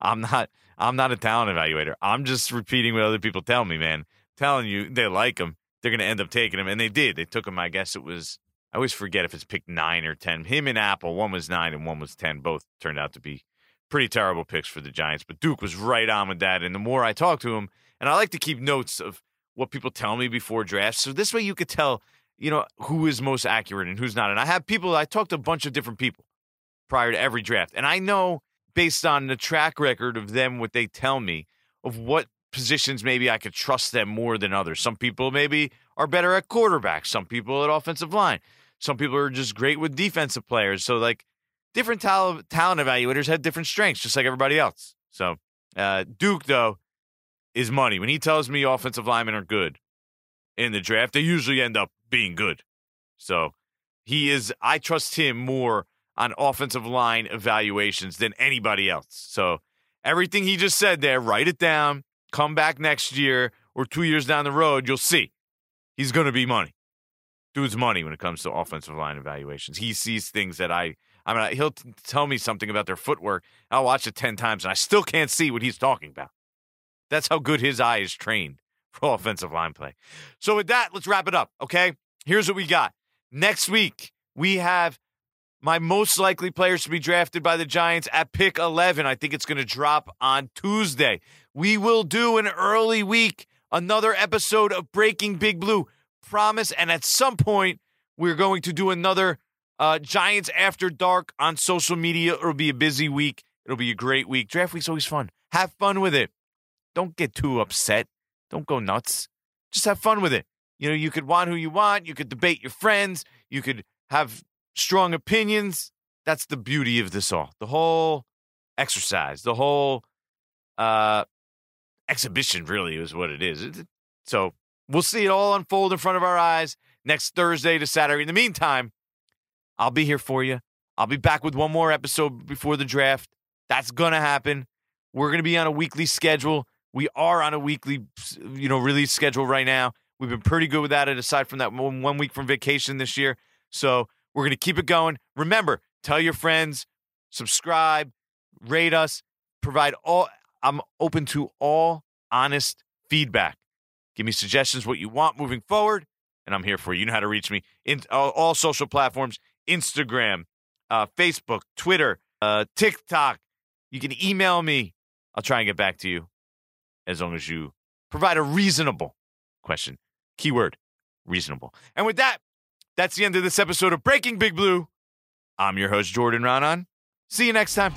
I'm not I'm not a talent evaluator. I'm just repeating what other people tell me, man. telling you they like him. They're to end up taking him. And they did. They took him, I guess it was, I always forget if it's picked nine or 10. Him and Apple, one was nine and one was 10. Both turned out to be pretty terrible picks for the Giants. But Duke was right on with that. And the more I talk to him, and I like to keep notes of what people tell me before drafts. So this way you could tell, you know, who is most accurate and who's not. And I have people, I talked to a bunch of different people prior to every draft. And I know based on the track record of them, what they tell me of what positions maybe I could trust them more than others. Some people maybe are better at quarterback, some people at offensive line, some people are just great with defensive players. So, like, different talent, talent evaluators have different strengths, just like everybody else. So, uh, Duke, though, is money. When he tells me offensive linemen are good in the draft, they usually end up being good. So, he is, I trust him more on offensive line evaluations than anybody else. So everything he just said there, write it down. Come back next year or two years down the road, you'll see he's going to be money. Dude's money when it comes to offensive line evaluations. He sees things that I, I mean, he'll t- tell me something about their footwork. I'll watch it 10 times and I still can't see what he's talking about. That's how good his eye is trained (laughs) for offensive line play. So, with that, let's wrap it up. Okay. Here's what we got. Next week, we have my most likely players to be drafted by the Giants at pick 11. I think it's going to drop on Tuesday. We will do an early week, another episode of Breaking Big Blue. Promise. And at some point, we're going to do another uh, Giants After Dark on social media. It'll be a busy week. It'll be a great week. Draft week's always fun. Have fun with it. Don't get too upset. Don't go nuts. Just have fun with it. You know, you could want who you want. You could debate your friends. You could have strong opinions. That's the beauty of this all. The whole exercise, the whole uh, exhibition, really, is what it is. So we'll see it all unfold in front of our eyes next Thursday to Saturday. In the meantime, I'll be here for you. I'll be back with one more episode before the draft. That's going to happen. We're going to be on a weekly schedule. We are on a weekly, you know, release schedule right now. We've been pretty good with that, aside from that one week from vacation this year. So we're going to keep it going. Remember, tell your friends, subscribe, rate us, provide all. I'm open to all honest feedback. Give me suggestions what you want moving forward, and I'm here for you. You know how to reach me in all, all social platforms: Instagram, uh, Facebook, Twitter, uh, TikTok. You can email me. I'll try and get back to you as long as you provide a reasonable question. Keyword reasonable. And with that, that's the end of this episode of Breaking Big Blue. I'm your host, Jordan Raanan. See you next time.